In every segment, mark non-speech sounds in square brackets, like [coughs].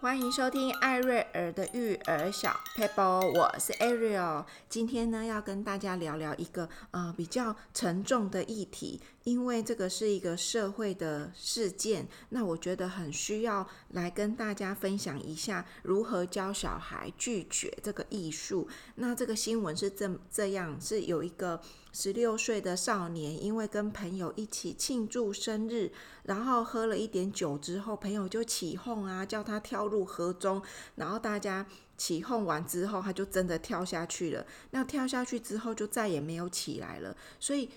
欢迎收听艾瑞尔的育儿小撇步，我是 Ariel。今天呢，要跟大家聊聊一个呃比较沉重的议题，因为这个是一个社会的事件，那我觉得很需要来跟大家分享一下如何教小孩拒绝这个艺术。那这个新闻是这这样，是有一个。十六岁的少年因为跟朋友一起庆祝生日，然后喝了一点酒之后，朋友就起哄啊，叫他跳入河中。然后大家起哄完之后，他就真的跳下去了。那跳下去之后，就再也没有起来了。所以，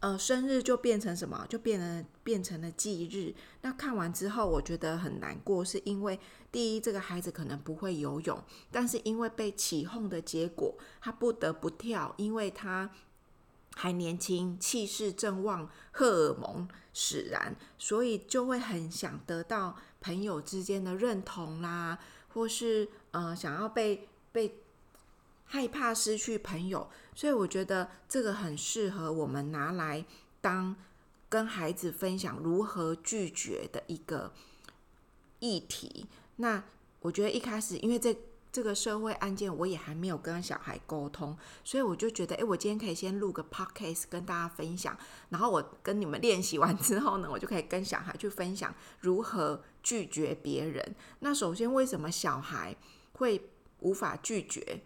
呃，生日就变成什么？就变成变成了忌日。那看完之后，我觉得很难过，是因为第一，这个孩子可能不会游泳，但是因为被起哄的结果，他不得不跳，因为他。还年轻，气势正旺，荷尔蒙使然，所以就会很想得到朋友之间的认同啦，或是呃想要被被害怕失去朋友，所以我觉得这个很适合我们拿来当跟孩子分享如何拒绝的一个议题。那我觉得一开始因为这。这个社会案件我也还没有跟小孩沟通，所以我就觉得，哎，我今天可以先录个 podcast 跟大家分享，然后我跟你们练习完之后呢，我就可以跟小孩去分享如何拒绝别人。那首先，为什么小孩会无法拒绝？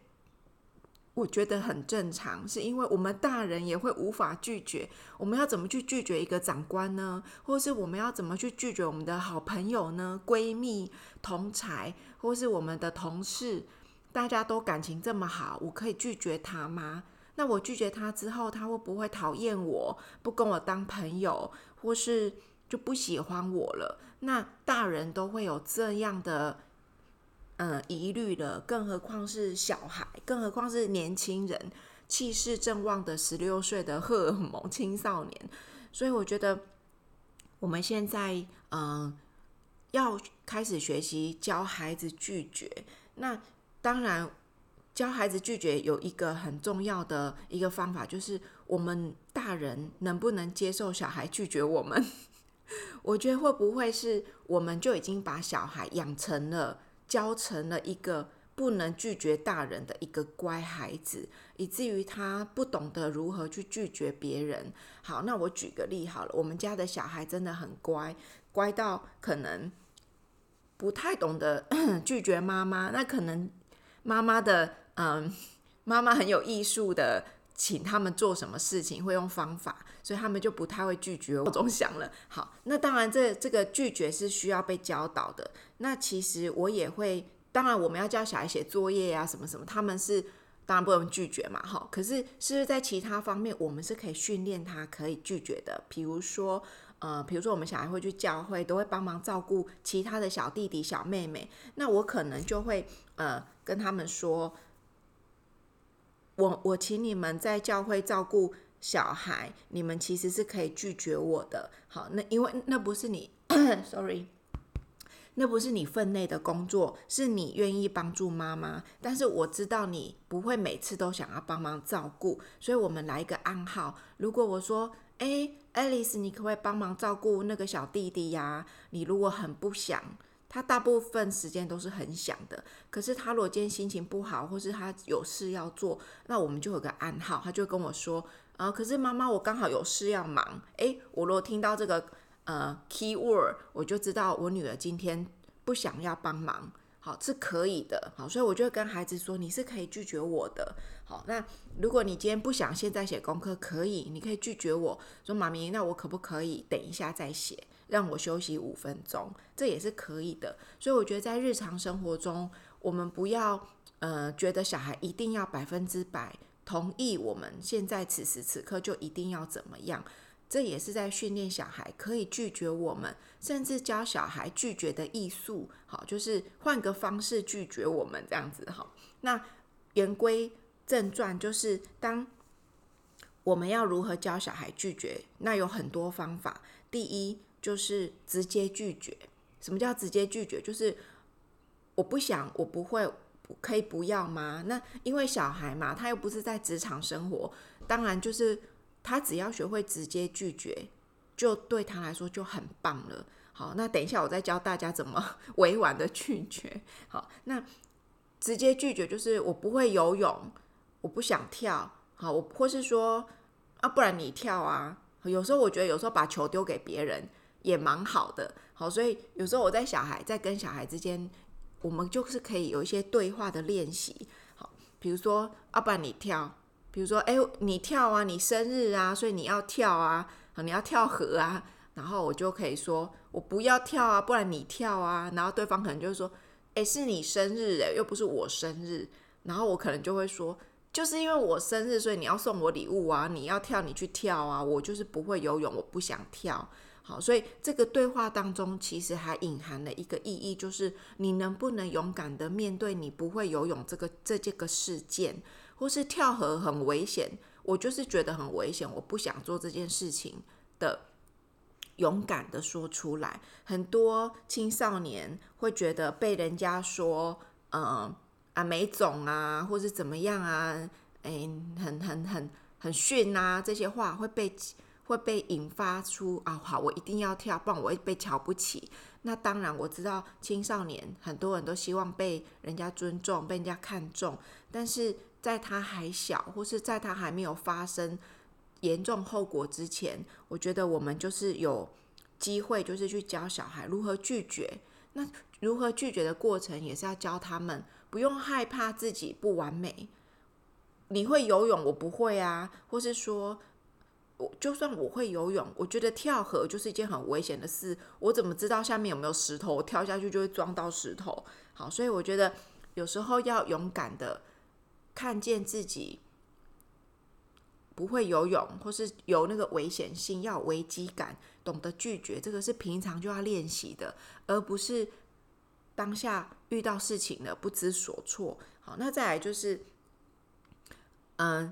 我觉得很正常，是因为我们大人也会无法拒绝。我们要怎么去拒绝一个长官呢？或是我们要怎么去拒绝我们的好朋友呢？闺蜜、同才，或是我们的同事，大家都感情这么好，我可以拒绝他吗？那我拒绝他之后，他会不会讨厌我，不跟我当朋友，或是就不喜欢我了？那大人都会有这样的。嗯，疑虑了，更何况是小孩，更何况是年轻人，气势正旺的十六岁的荷尔蒙青少年。所以我觉得我们现在嗯要开始学习教孩子拒绝。那当然，教孩子拒绝有一个很重要的一个方法，就是我们大人能不能接受小孩拒绝我们？[laughs] 我觉得会不会是我们就已经把小孩养成了。教成了一个不能拒绝大人的一个乖孩子，以至于他不懂得如何去拒绝别人。好，那我举个例好了，我们家的小孩真的很乖，乖到可能不太懂得 [coughs] 拒绝妈妈。那可能妈妈的嗯，妈妈很有艺术的。请他们做什么事情会用方法，所以他们就不太会拒绝我。总想了，好，那当然这这个拒绝是需要被教导的。那其实我也会，当然我们要教小孩写作业啊，什么什么，他们是当然不能拒绝嘛，哈。可是是不是在其他方面，我们是可以训练他可以拒绝的？比如说，呃，比如说我们小孩会去教会，都会帮忙照顾其他的小弟弟小妹妹，那我可能就会呃跟他们说。我我请你们在教会照顾小孩，你们其实是可以拒绝我的。好，那因为那不是你，[coughs] sorry，那不是你分内的工作，是你愿意帮助妈妈。但是我知道你不会每次都想要帮忙照顾，所以我们来一个暗号。如果我说，哎，Alice，你可不可以帮忙照顾那个小弟弟呀？你如果很不想。他大部分时间都是很想的，可是他如果今天心情不好，或是他有事要做，那我们就有个暗号，他就跟我说，啊，可是妈妈，我刚好有事要忙。诶，我如果听到这个呃 key word，我就知道我女儿今天不想要帮忙。好，是可以的。好，所以我就跟孩子说，你是可以拒绝我的。好，那如果你今天不想现在写功课，可以，你可以拒绝我说，妈咪，那我可不可以等一下再写？让我休息五分钟，这也是可以的。所以我觉得在日常生活中，我们不要呃觉得小孩一定要百分之百同意我们现在此时此刻就一定要怎么样。这也是在训练小孩可以拒绝我们，甚至教小孩拒绝的艺术。好，就是换个方式拒绝我们这样子。好，那言归正传，就是当我们要如何教小孩拒绝，那有很多方法。第一。就是直接拒绝。什么叫直接拒绝？就是我不想，我不会，可以不要吗？那因为小孩嘛，他又不是在职场生活，当然就是他只要学会直接拒绝，就对他来说就很棒了。好，那等一下我再教大家怎么 [laughs] 委婉的拒绝。好，那直接拒绝就是我不会游泳，我不想跳。好，我或是说啊，不然你跳啊。有时候我觉得有时候把球丢给别人也蛮好的。好，所以有时候我在小孩在跟小孩之间，我们就是可以有一些对话的练习。好，比如说啊，不然你跳。比如说，哎，你跳啊，你生日啊，所以你要跳啊，你要跳河啊，然后我就可以说，我不要跳啊，不然你跳啊，然后对方可能就是说，哎，是你生日哎，又不是我生日，然后我可能就会说，就是因为我生日，所以你要送我礼物啊，你要跳你去跳啊，我就是不会游泳，我不想跳。好，所以这个对话当中其实还隐含了一个意义，就是你能不能勇敢的面对你不会游泳这个这这个事件。或是跳河很危险，我就是觉得很危险，我不想做这件事情的，勇敢的说出来。很多青少年会觉得被人家说，嗯、啊没种啊，或是怎么样啊，哎，很很很很逊啊，这些话会被会被引发出啊，好，我一定要跳，不然我会被瞧不起。那当然我知道青少年很多人都希望被人家尊重，被人家看重，但是。在他还小，或是在他还没有发生严重后果之前，我觉得我们就是有机会，就是去教小孩如何拒绝。那如何拒绝的过程，也是要教他们不用害怕自己不完美。你会游泳，我不会啊，或是说，就算我会游泳，我觉得跳河就是一件很危险的事。我怎么知道下面有没有石头？我跳下去就会撞到石头。好，所以我觉得有时候要勇敢的。看见自己不会游泳，或是有那个危险性，要有危机感，懂得拒绝，这个是平常就要练习的，而不是当下遇到事情了不知所措。好，那再来就是，嗯，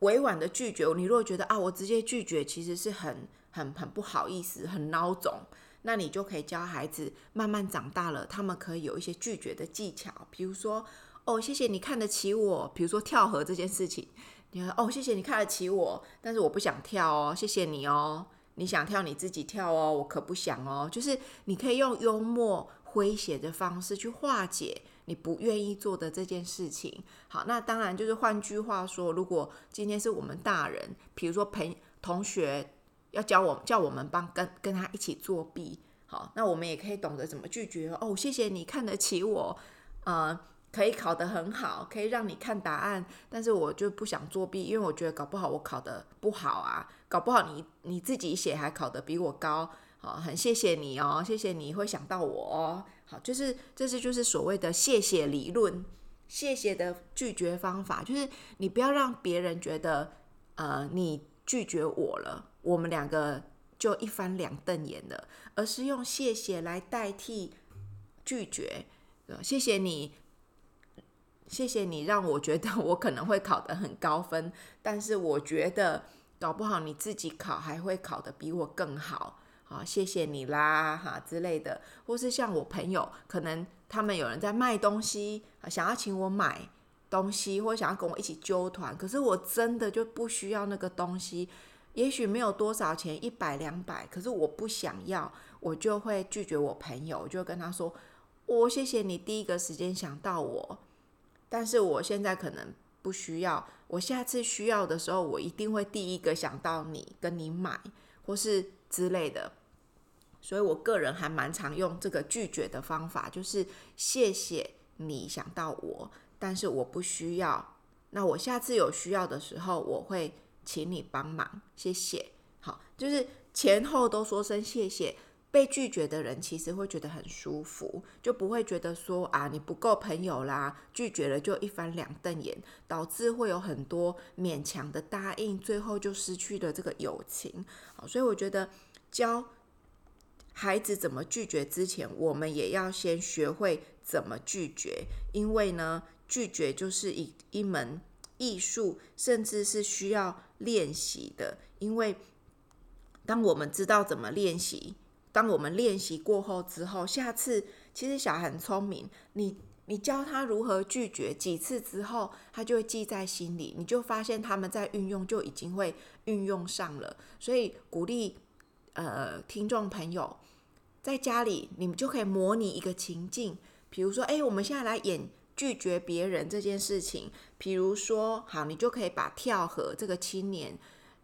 委婉的拒绝。你如果觉得啊，我直接拒绝其实是很很很不好意思，很孬种，那你就可以教孩子慢慢长大了，他们可以有一些拒绝的技巧，比如说。哦，谢谢你看得起我。比如说跳河这件事情，你说哦，谢谢你看得起我，但是我不想跳哦，谢谢你哦。你想跳你自己跳哦，我可不想哦。就是你可以用幽默诙谐的方式去化解你不愿意做的这件事情。好，那当然就是换句话说，如果今天是我们大人，比如说陪同学要教我叫我们帮跟跟他一起作弊，好，那我们也可以懂得怎么拒绝哦。谢谢你看得起我，呃。可以考得很好，可以让你看答案，但是我就不想作弊，因为我觉得搞不好我考得不好啊，搞不好你你自己写还考得比我高，好，很谢谢你哦，谢谢你会想到我哦，好，就是这是就是所谓的谢谢理论，谢谢的拒绝方法，就是你不要让别人觉得呃你拒绝我了，我们两个就一翻两瞪眼了，而是用谢谢来代替拒绝，谢谢你。谢谢你让我觉得 [laughs] 我可能会考得很高分，但是我觉得搞不好你自己考还会考得比我更好，啊，谢谢你啦哈之类的，或是像我朋友，可能他们有人在卖东西，想要请我买东西，或想要跟我一起揪团，可是我真的就不需要那个东西，也许没有多少钱，一百两百，可是我不想要，我就会拒绝我朋友，我就跟他说，我谢谢你第一个时间想到我。但是我现在可能不需要，我下次需要的时候，我一定会第一个想到你，跟你买，或是之类的。所以我个人还蛮常用这个拒绝的方法，就是谢谢你想到我，但是我不需要。那我下次有需要的时候，我会请你帮忙，谢谢。好，就是前后都说声谢谢。被拒绝的人其实会觉得很舒服，就不会觉得说啊，你不够朋友啦，拒绝了就一翻两瞪眼，导致会有很多勉强的答应，最后就失去了这个友情。好，所以我觉得教孩子怎么拒绝之前，我们也要先学会怎么拒绝，因为呢，拒绝就是一一门艺术，甚至是需要练习的。因为当我们知道怎么练习。当我们练习过后之后，下次其实小孩很聪明，你你教他如何拒绝几次之后，他就会记在心里，你就发现他们在运用就已经会运用上了。所以鼓励呃听众朋友，在家里，你们就可以模拟一个情境，比如说，哎，我们现在来演拒绝别人这件事情。比如说，好，你就可以把跳河这个青年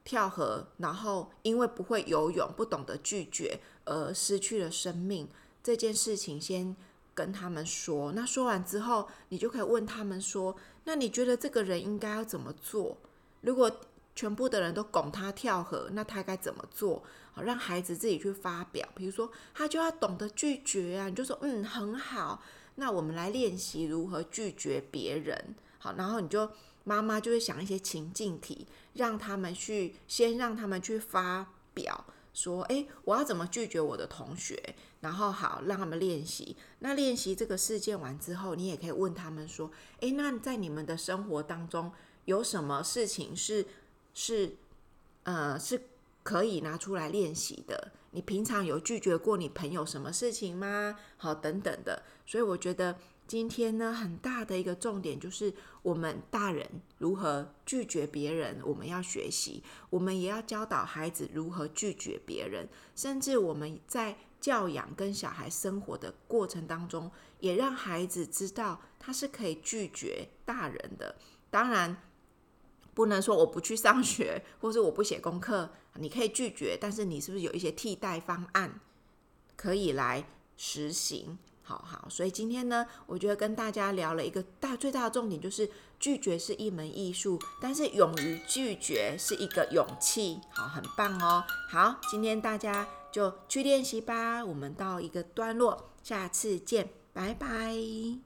跳河，然后因为不会游泳，不懂得拒绝而失去了生命这件事情，先跟他们说。那说完之后，你就可以问他们说，那你觉得这个人应该要怎么做？如果全部的人都拱他跳河，那他该怎么做？好，让孩子自己去发表。比如说，他就要懂得拒绝啊，你就说，嗯，很好。那我们来练习如何拒绝别人。好，然后你就妈妈就会想一些情境题，让他们去先让他们去发表，说，诶，我要怎么拒绝我的同学？然后好，让他们练习。那练习这个事件完之后，你也可以问他们说，诶，那在你们的生活当中有什么事情是？是，呃，是可以拿出来练习的。你平常有拒绝过你朋友什么事情吗？好，等等的。所以我觉得今天呢，很大的一个重点就是我们大人如何拒绝别人，我们要学习，我们也要教导孩子如何拒绝别人，甚至我们在教养跟小孩生活的过程当中，也让孩子知道他是可以拒绝大人的。当然。不能说我不去上学，或是我不写功课，你可以拒绝，但是你是不是有一些替代方案可以来实行？好好，所以今天呢，我觉得跟大家聊了一个大最大的重点，就是拒绝是一门艺术，但是勇于拒绝是一个勇气。好，很棒哦。好，今天大家就去练习吧。我们到一个段落，下次见，拜拜。